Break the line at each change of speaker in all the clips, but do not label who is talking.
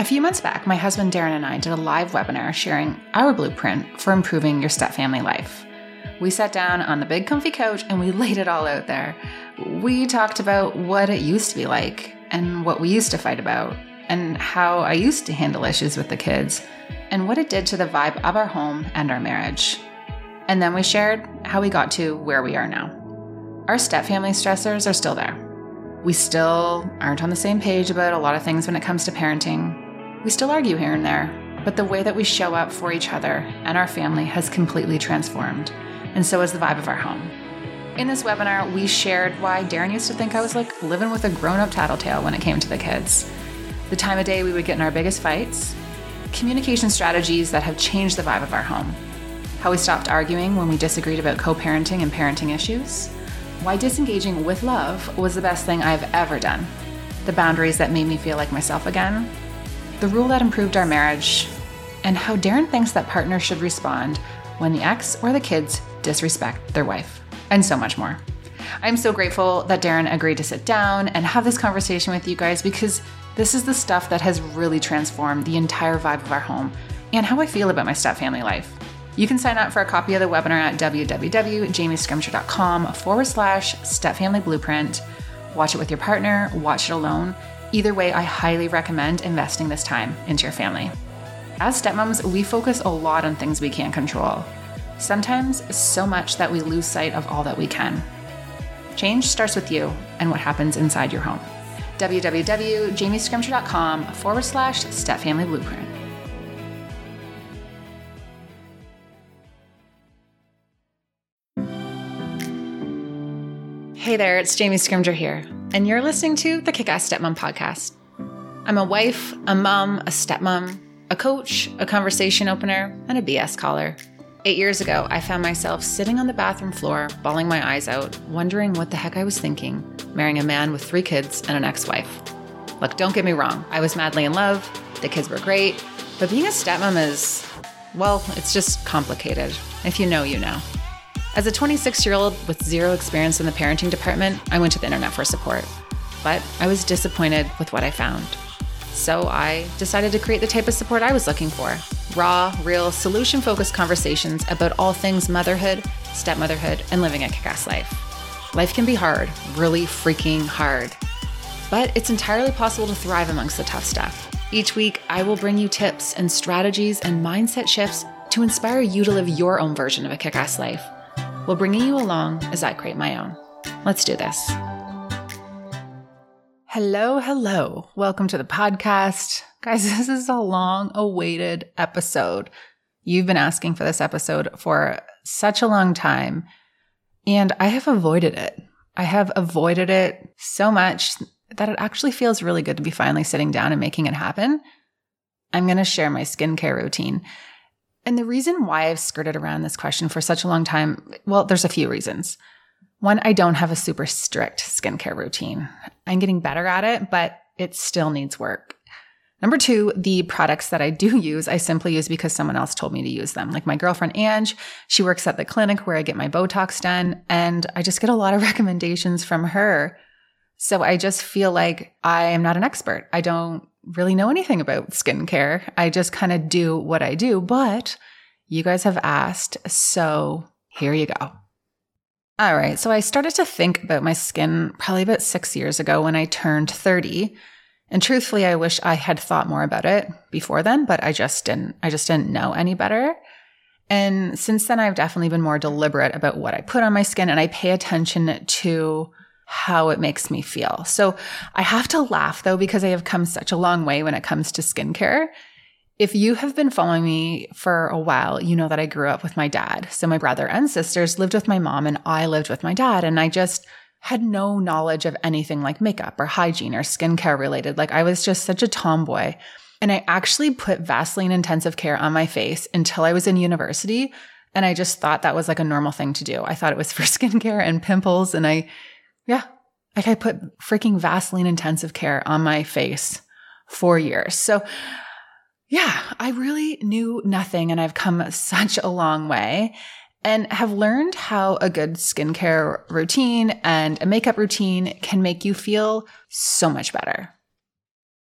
A few months back, my husband Darren and I did a live webinar sharing our blueprint for improving your step family life. We sat down on the big comfy couch and we laid it all out there. We talked about what it used to be like and what we used to fight about, and how I used to handle issues with the kids, and what it did to the vibe of our home and our marriage. And then we shared how we got to where we are now. Our step family stressors are still there. We still aren't on the same page about a lot of things when it comes to parenting. We still argue here and there, but the way that we show up for each other and our family has completely transformed, and so has the vibe of our home. In this webinar, we shared why Darren used to think I was like living with a grown up tattletale when it came to the kids, the time of day we would get in our biggest fights, communication strategies that have changed the vibe of our home, how we stopped arguing when we disagreed about co parenting and parenting issues, why disengaging with love was the best thing I've ever done, the boundaries that made me feel like myself again, the rule that improved our marriage, and how Darren thinks that partners should respond when the ex or the kids disrespect their wife, and so much more. I'm so grateful that Darren agreed to sit down and have this conversation with you guys because this is the stuff that has really transformed the entire vibe of our home and how I feel about my stepfamily life. You can sign up for a copy of the webinar at www.jamiescrimgeour.com forward slash stepfamily blueprint. Watch it with your partner, watch it alone, Either way, I highly recommend investing this time into your family. As stepmoms, we focus a lot on things we can't control. Sometimes so much that we lose sight of all that we can. Change starts with you and what happens inside your home. www.jamiescrimgeour.com forward slash stepfamily blueprint. Hey there, it's Jamie Scrimgeour here and you're listening to the Kick Ass Stepmom podcast. I'm a wife, a mom, a stepmom, a coach, a conversation opener, and a BS caller. Eight years ago, I found myself sitting on the bathroom floor, bawling my eyes out, wondering what the heck I was thinking, marrying a man with three kids and an ex wife. Look, don't get me wrong, I was madly in love, the kids were great, but being a stepmom is, well, it's just complicated. If you know, you know. As a 26 year old with zero experience in the parenting department, I went to the internet for support. But I was disappointed with what I found. So I decided to create the type of support I was looking for raw, real, solution focused conversations about all things motherhood, stepmotherhood, and living a kick ass life. Life can be hard, really freaking hard. But it's entirely possible to thrive amongst the tough stuff. Each week, I will bring you tips and strategies and mindset shifts to inspire you to live your own version of a kick ass life while bringing you along as I create my own. Let's do this. Hello, hello. Welcome to the podcast. Guys, this is a long awaited episode. You've been asking for this episode for such a long time, and I have avoided it. I have avoided it so much that it actually feels really good to be finally sitting down and making it happen. I'm going to share my skincare routine. And the reason why I've skirted around this question for such a long time, well, there's a few reasons. One, I don't have a super strict skincare routine. I'm getting better at it, but it still needs work. Number two, the products that I do use, I simply use because someone else told me to use them. Like my girlfriend Ange, she works at the clinic where I get my Botox done, and I just get a lot of recommendations from her. So I just feel like I am not an expert. I don't really know anything about skincare. I just kind of do what I do, but you guys have asked. So here you go. All right. So I started to think about my skin probably about six years ago when I turned 30. And truthfully, I wish I had thought more about it before then, but I just didn't, I just didn't know any better. And since then, I've definitely been more deliberate about what I put on my skin and I pay attention to how it makes me feel. So I have to laugh though, because I have come such a long way when it comes to skincare. If you have been following me for a while, you know that I grew up with my dad. So my brother and sisters lived with my mom and I lived with my dad. And I just had no knowledge of anything like makeup or hygiene or skincare related. Like I was just such a tomboy. And I actually put Vaseline intensive care on my face until I was in university. And I just thought that was like a normal thing to do. I thought it was for skincare and pimples. And I yeah. Like I put freaking Vaseline intensive care on my face for years. So yeah, I really knew nothing and I've come such a long way and have learned how a good skincare routine and a makeup routine can make you feel so much better.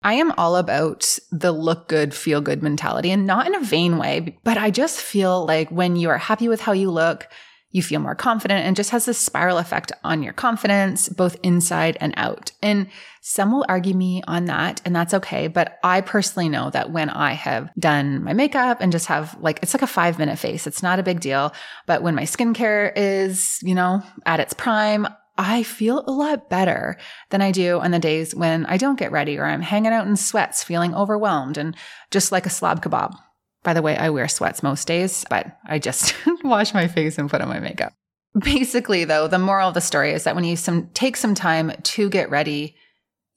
I am all about the look good, feel good mentality and not in a vain way, but I just feel like when you are happy with how you look, you feel more confident and just has this spiral effect on your confidence, both inside and out. And some will argue me on that, and that's okay. But I personally know that when I have done my makeup and just have like, it's like a five minute face, it's not a big deal. But when my skincare is, you know, at its prime, I feel a lot better than I do on the days when I don't get ready or I'm hanging out in sweats, feeling overwhelmed and just like a slob kebab. By the way, I wear sweats most days, but I just wash my face and put on my makeup. Basically, though, the moral of the story is that when you some, take some time to get ready,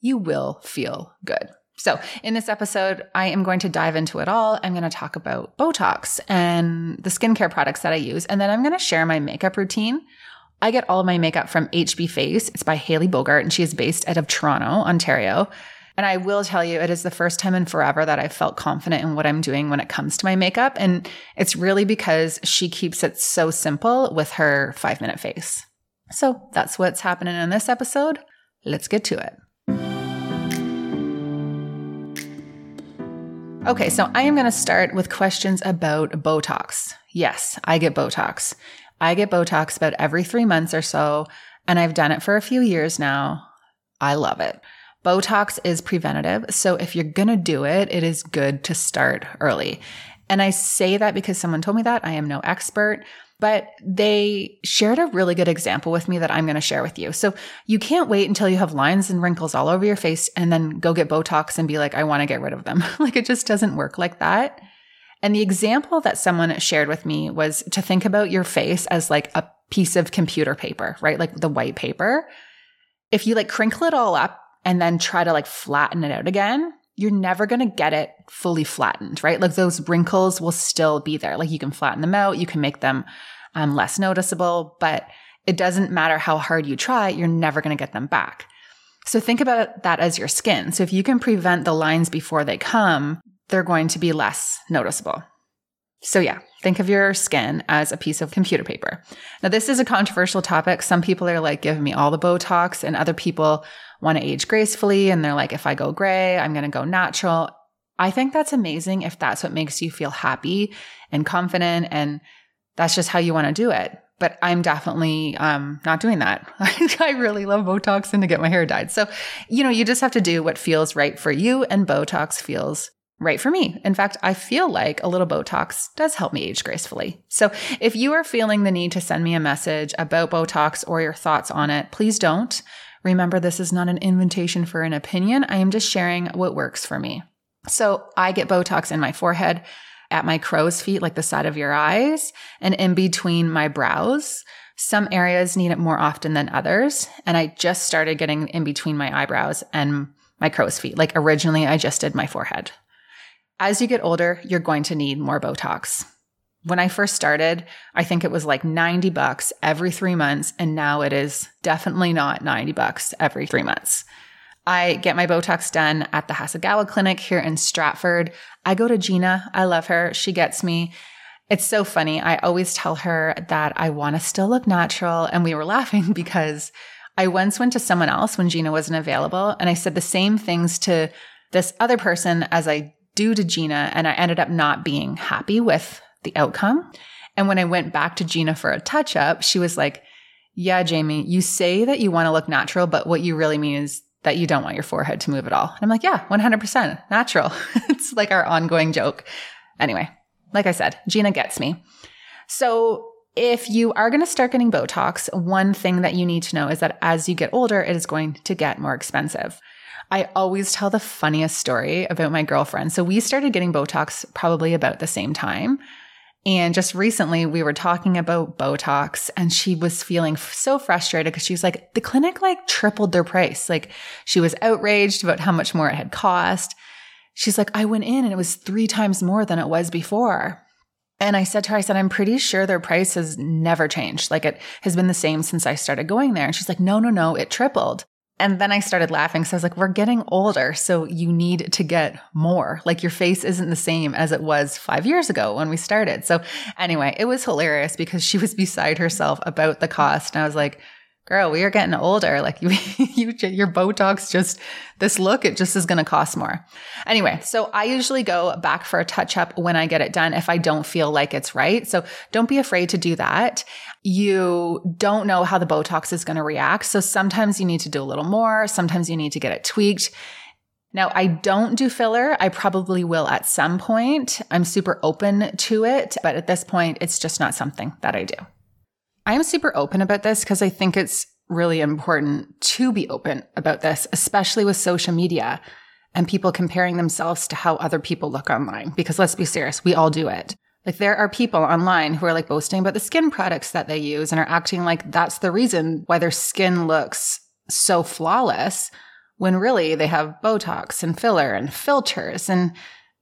you will feel good. So, in this episode, I am going to dive into it all. I'm going to talk about Botox and the skincare products that I use, and then I'm going to share my makeup routine I get all of my makeup from HB Face. It's by Haley Bogart, and she is based out of Toronto, Ontario. And I will tell you, it is the first time in forever that I felt confident in what I'm doing when it comes to my makeup. And it's really because she keeps it so simple with her five minute face. So that's what's happening in this episode. Let's get to it. Okay, so I am going to start with questions about Botox. Yes, I get Botox. I get Botox about every three months or so, and I've done it for a few years now. I love it. Botox is preventative. So if you're going to do it, it is good to start early. And I say that because someone told me that. I am no expert, but they shared a really good example with me that I'm going to share with you. So you can't wait until you have lines and wrinkles all over your face and then go get Botox and be like, I want to get rid of them. like it just doesn't work like that. And the example that someone shared with me was to think about your face as like a piece of computer paper, right? Like the white paper. If you like crinkle it all up and then try to like flatten it out again, you're never going to get it fully flattened, right? Like those wrinkles will still be there. Like you can flatten them out, you can make them um, less noticeable, but it doesn't matter how hard you try, you're never going to get them back. So think about that as your skin. So if you can prevent the lines before they come, they're going to be less noticeable. So, yeah, think of your skin as a piece of computer paper. Now, this is a controversial topic. Some people are like, give me all the Botox, and other people want to age gracefully. And they're like, if I go gray, I'm going to go natural. I think that's amazing if that's what makes you feel happy and confident. And that's just how you want to do it. But I'm definitely um, not doing that. I really love Botox and to get my hair dyed. So, you know, you just have to do what feels right for you. And Botox feels right for me. In fact, I feel like a little Botox does help me age gracefully. So if you are feeling the need to send me a message about Botox or your thoughts on it, please don't. Remember, this is not an invitation for an opinion. I am just sharing what works for me. So I get Botox in my forehead, at my crow's feet, like the side of your eyes, and in between my brows. Some areas need it more often than others. And I just started getting in between my eyebrows and my crow's feet. Like originally, I just did my forehead. As you get older, you're going to need more Botox. When I first started, I think it was like 90 bucks every three months. And now it is definitely not 90 bucks every three months. I get my Botox done at the Hasegawa Clinic here in Stratford. I go to Gina. I love her. She gets me. It's so funny. I always tell her that I want to still look natural. And we were laughing because I once went to someone else when Gina wasn't available. And I said the same things to this other person as I do to Gina, and I ended up not being happy with the outcome. And when I went back to Gina for a touch up, she was like, Yeah, Jamie, you say that you want to look natural, but what you really mean is that you don't want your forehead to move at all. And I'm like, Yeah, 100% natural. it's like our ongoing joke. Anyway, like I said, Gina gets me. So if you are going to start getting Botox, one thing that you need to know is that as you get older, it is going to get more expensive. I always tell the funniest story about my girlfriend. So we started getting Botox probably about the same time. And just recently we were talking about Botox and she was feeling so frustrated because she's like, the clinic like tripled their price. Like she was outraged about how much more it had cost. She's like, I went in and it was three times more than it was before. And I said to her, I said, I'm pretty sure their price has never changed. Like it has been the same since I started going there. And she's like, no, no, no, it tripled. And then I started laughing. So I was like, we're getting older. So you need to get more. Like your face isn't the same as it was five years ago when we started. So anyway, it was hilarious because she was beside herself about the cost. And I was like, girl, we are getting older. Like you, you your Botox just this look, it just is going to cost more. Anyway, so I usually go back for a touch up when I get it done if I don't feel like it's right. So don't be afraid to do that. You don't know how the Botox is going to react. So sometimes you need to do a little more. Sometimes you need to get it tweaked. Now, I don't do filler. I probably will at some point. I'm super open to it, but at this point, it's just not something that I do. I'm super open about this because I think it's really important to be open about this, especially with social media and people comparing themselves to how other people look online. Because let's be serious, we all do it. Like there are people online who are like boasting about the skin products that they use and are acting like that's the reason why their skin looks so flawless when really they have Botox and filler and filters. And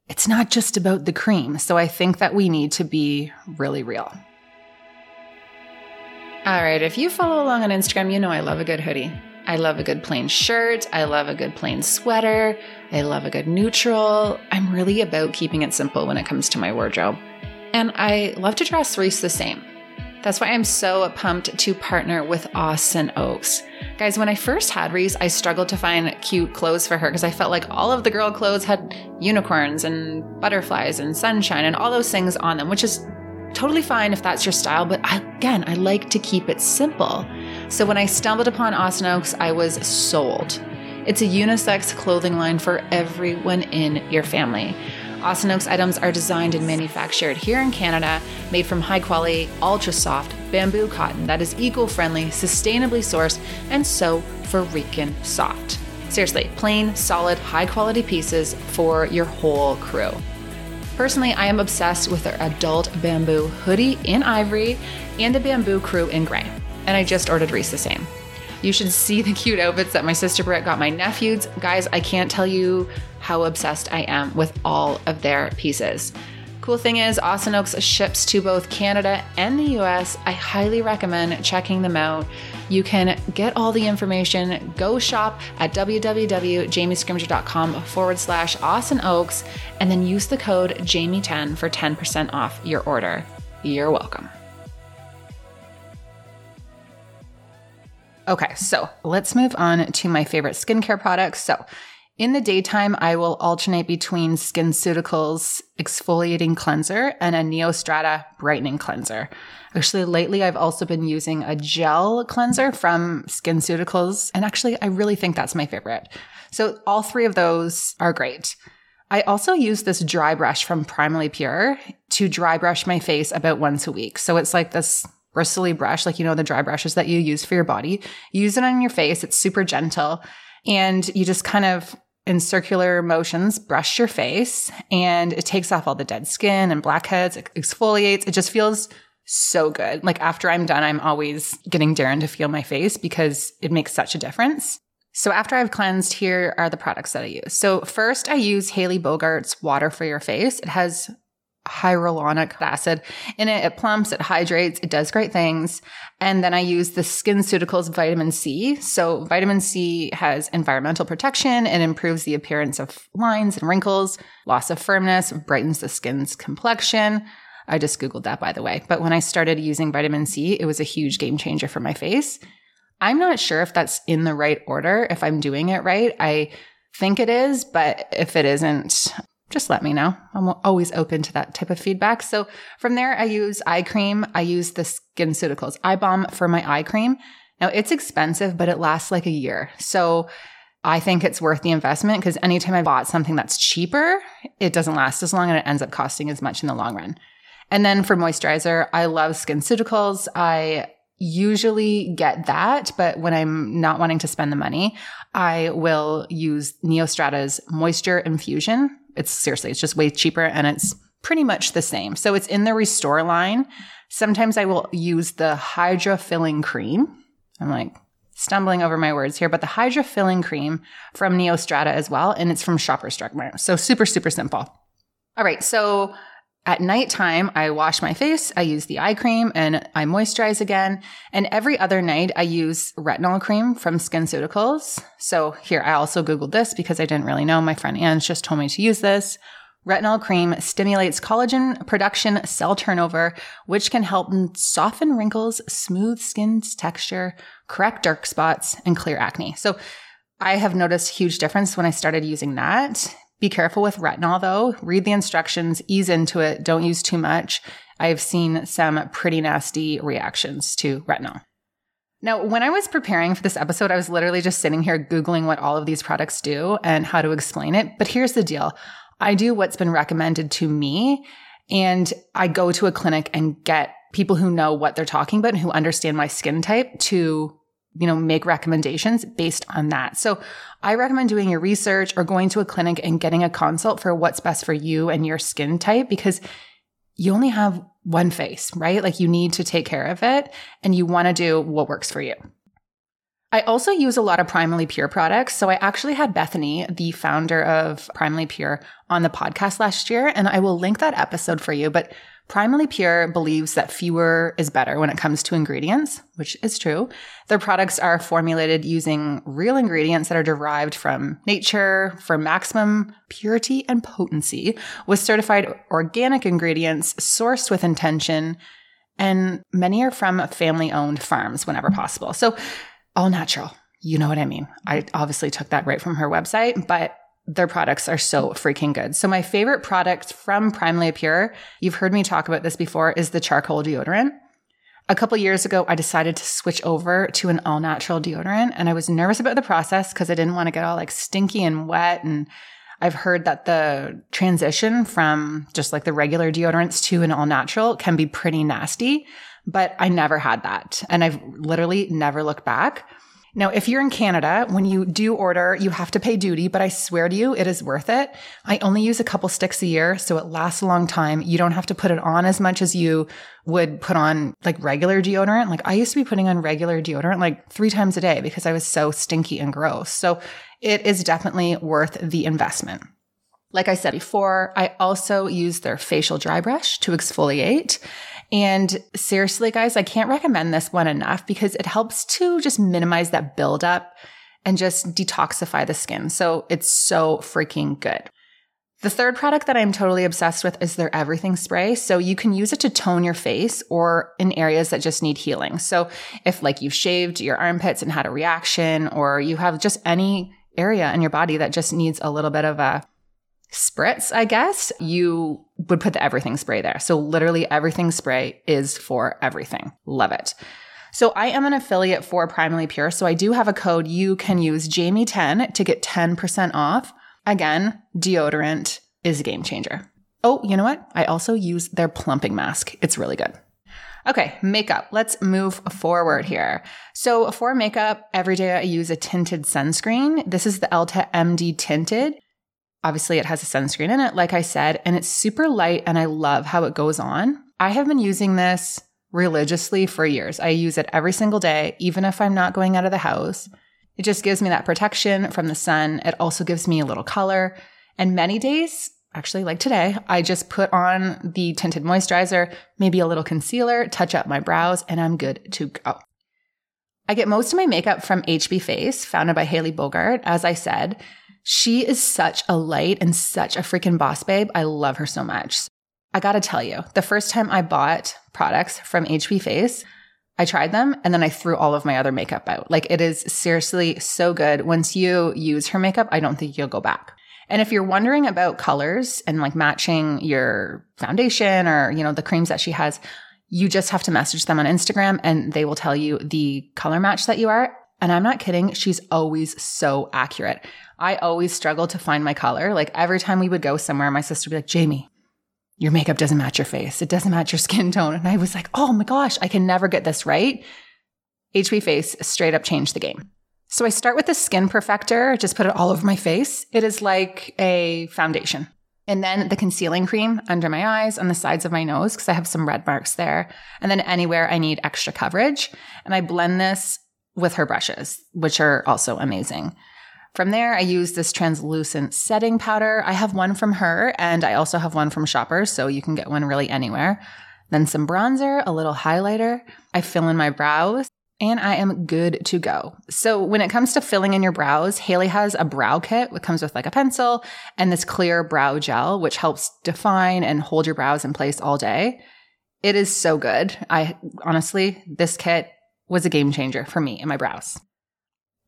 it's not just about the cream. So I think that we need to be really real. All right, if you follow along on Instagram, you know I love a good hoodie. I love a good plain shirt. I love a good plain sweater. I love a good neutral. I'm really about keeping it simple when it comes to my wardrobe. And I love to dress Reese the same. That's why I'm so pumped to partner with Os & Oakes. Guys, when I first had Reese, I struggled to find cute clothes for her because I felt like all of the girl clothes had unicorns and butterflies and sunshine and all those things on them, which is Totally fine if that's your style, but I, again, I like to keep it simple. So when I stumbled upon Os & Oakes, I was sold. It's a unisex clothing line for everyone in your family. Os & Oakes items are designed and manufactured here in Canada, made from high quality, ultra soft bamboo cotton that is eco friendly, sustainably sourced, and so freaking soft. Seriously, plain, solid, high quality pieces for your whole crew. Personally, I am obsessed with their adult bamboo hoodie in ivory and the bamboo crew in gray. And I just ordered Reese the same. You should see the cute outfits that my sister Britt got my nephews. Guys, I can't tell you how obsessed I am with all of their pieces. Cool thing is, Os & Oakes ships to both Canada and the US. I highly recommend checking them out. You can get all the information. Go shop at www.jamiescrimgeour.com forward slash Os & Oakes and then use the code Jamie10 for 10% off your order. You're welcome. Okay, so let's move on to my favorite skincare products. So, in the daytime, I will alternate between SkinCeuticals exfoliating cleanser and a Neostrata brightening cleanser. Actually, lately I've also been using a gel cleanser from SkinCeuticals, and actually I really think that's my favorite. So all three of those are great. I also use this dry brush from Primally Pure to dry brush my face about once a week. So it's like this bristly brush, like you know the dry brushes that you use for your body. use it on your face. It's super gentle. And you just kind of in circular motions, brush your face and it takes off all the dead skin and blackheads, it exfoliates. It just feels so good. Like after I'm done, I'm always getting Darren to feel my face because it makes such a difference. So after I've cleansed, here are the products that I use. So first I use Hailey Bogart's water for your face. It has hyaluronic acid in it. It plumps, it hydrates, it does great things. And then I use the SkinCeuticals vitamin C. So vitamin C has environmental protection and improves the appearance of lines and wrinkles, loss of firmness, brightens the skin's complexion. I just Googled that by the way. But when I started using vitamin C, it was a huge game changer for my face. I'm not sure if that's in the right order, if I'm doing it right. I think it is, but if it isn't, just let me know. I'm always open to that type of feedback. So from there, I use eye cream. I use the SkinCeuticals eye balm for my eye cream. Now it's expensive, but it lasts like a year. So I think it's worth the investment because anytime I bought something that's cheaper, it doesn't last as long and it ends up costing as much in the long run. And then for moisturizer, I love SkinCeuticals. I usually get that, but when I'm not wanting to spend the money, I will use Neostrata's Moisture Infusion it's seriously, it's just way cheaper and it's pretty much the same. So it's in the Restore line. Sometimes I will use the Hydra Filling Cream. I'm like stumbling over my words here, but the Hydra Filling Cream from Neostrata as well. And it's from Shoppers Drug Mart. So super, super simple. All right. So at nighttime, I wash my face, I use the eye cream, and I moisturize again. And every other night, I use retinol cream from SkinCeuticals. So here, I also Googled this because I didn't really know. My friend Anne just told me to use this. Retinol cream stimulates collagen production cell turnover, which can help soften wrinkles, smooth skin's texture, correct dark spots, and clear acne. So I have noticed huge difference when I started using that. Be careful with retinol though. Read the instructions, ease into it, don't use too much. I've seen some pretty nasty reactions to retinol. Now, when I was preparing for this episode, I was literally just sitting here Googling what all of these products do and how to explain it. But here's the deal I do what's been recommended to me, and I go to a clinic and get people who know what they're talking about and who understand my skin type to you know, make recommendations based on that. So I recommend doing your research or going to a clinic and getting a consult for what's best for you and your skin type because you only have one face, right? Like you need to take care of it and you want to do what works for you. I also use a lot of Primally Pure products. So I actually had Bethany, the founder of Primally Pure, on the podcast last year, and I will link that episode for you. But Primally Pure believes that fewer is better when it comes to ingredients, which is true. Their products are formulated using real ingredients that are derived from nature for maximum purity and potency with certified organic ingredients sourced with intention. And many are from family owned farms whenever possible. So all natural. You know what I mean? I obviously took that right from her website, but their products are so freaking good. So my favorite product from Primally Pure, you've heard me talk about this before, is the charcoal deodorant. A couple years ago, I decided to switch over to an all natural deodorant and I was nervous about the process because I didn't want to get all like stinky and wet. And I've heard that the transition from just like the regular deodorants to an all natural can be pretty nasty, but I never had that. And I've literally never looked back. Now, if you're in Canada, when you do order, you have to pay duty, but I swear to you, it is worth it. I only use a couple sticks a year, so it lasts a long time. You don't have to put it on as much as you would put on like regular deodorant. Like I used to be putting on regular deodorant like three times a day because I was so stinky and gross. So it is definitely worth the investment. Like I said before, I also use their facial dry brush to exfoliate. And seriously, guys, I can't recommend this one enough because it helps to just minimize that buildup and just detoxify the skin. So it's so freaking good. The third product that I'm totally obsessed with is their everything spray. So you can use it to tone your face or in areas that just need healing. So if like you've shaved your armpits and had a reaction or you have just any area in your body that just needs a little bit of a spritz, I guess, you would put the everything spray there. So literally everything spray is for everything. Love it. So I am an affiliate for Primally Pure. So I do have a code. You can use Jamie10 to get 10% off. Again, deodorant is a game changer. Oh, you know what? I also use their plumping mask. It's really good. Okay, makeup. Let's move forward here. So for makeup, every day I use a tinted sunscreen. This is the Elta MD tinted. Obviously, it has a sunscreen in it, like I said, and it's super light and I love how it goes on. I have been using this religiously for years. I use it every single day, even if I'm not going out of the house. It just gives me that protection from the sun. It also gives me a little color. And many days, actually like today, I just put on the tinted moisturizer, maybe a little concealer, touch up my brows, and I'm good to go. I get most of my makeup from HB Face, founded by Haley Bogart, as I said. She is such a light and such a freaking boss babe. I love her so much. I gotta tell you, the first time I bought products from HB Face, I tried them and then I threw all of my other makeup out. Like it is seriously so good. Once you use her makeup, I don't think you'll go back. And if you're wondering about colors and like matching your foundation or, you know, the creams that she has, you just have to message them on Instagram and they will tell you the color match that you are. And I'm not kidding. She's always so accurate. I always struggle to find my color. Like every time we would go somewhere, my sister would be like, Jamie, your makeup doesn't match your face. It doesn't match your skin tone. And I was like, oh my gosh, I can never get this right. HB Face straight up changed the game. So I start with the Skin Perfector, just put it all over my face. It is like a foundation. And then the concealing cream under my eyes, on the sides of my nose, because I have some red marks there. And then anywhere I need extra coverage. And I blend this with her brushes, which are also amazing. From there, I use this translucent setting powder. I have one from her and I also have one from Shoppers, so you can get one really anywhere. Then some bronzer, a little highlighter. I fill in my brows and I am good to go. So when it comes to filling in your brows, Haley has a brow kit that comes with like a pencil and this clear brow gel, which helps define and hold your brows in place all day. It is so good. I honestly, this kit was a game changer for me and my brows.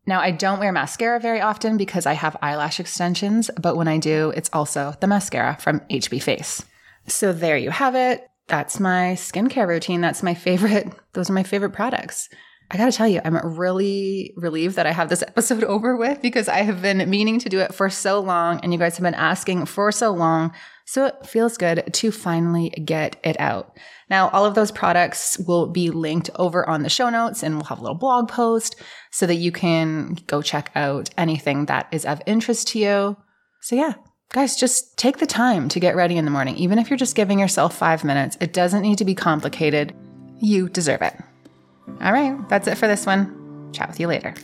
Now, I don't wear mascara very often because I have eyelash extensions, but when I do, it's also the mascara from HB Face. So there you have it. That's my skincare routine. That's my favorite. Those are my favorite products. I got to tell you, I'm really relieved that I have this episode over with because I have been meaning to do it for so long and you guys have been asking for so long. So it feels good to finally get it out. Now, all of those products will be linked over on the show notes and we'll have a little blog post so that you can go check out anything that is of interest to you. So, yeah, guys, just take the time to get ready in the morning. Even if you're just giving yourself five minutes, it doesn't need to be complicated. You deserve it. All right, that's it for this one. Chat with you later.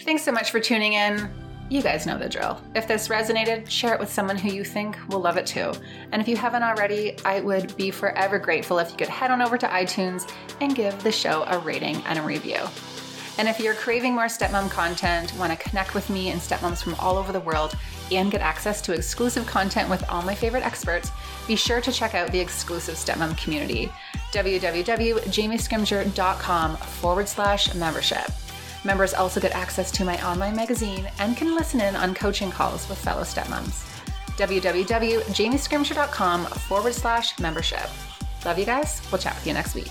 Thanks so much for tuning in. You guys know the drill. If this resonated, share it with someone who you think will love it too. And if you haven't already, I would be forever grateful if you could head on over to iTunes and give the show a rating and a review. And if you're craving more stepmom content, want to connect with me and stepmoms from all over the world, and get access to exclusive content with all my favorite experts, be sure to check out the exclusive stepmom community www.jamiescrimgeour.com forward slash membership. Members also get access to my online magazine and can listen in on coaching calls with fellow stepmoms. www.jamiescrimgeour.com forward slash membership. Love you guys. We'll chat with you next week.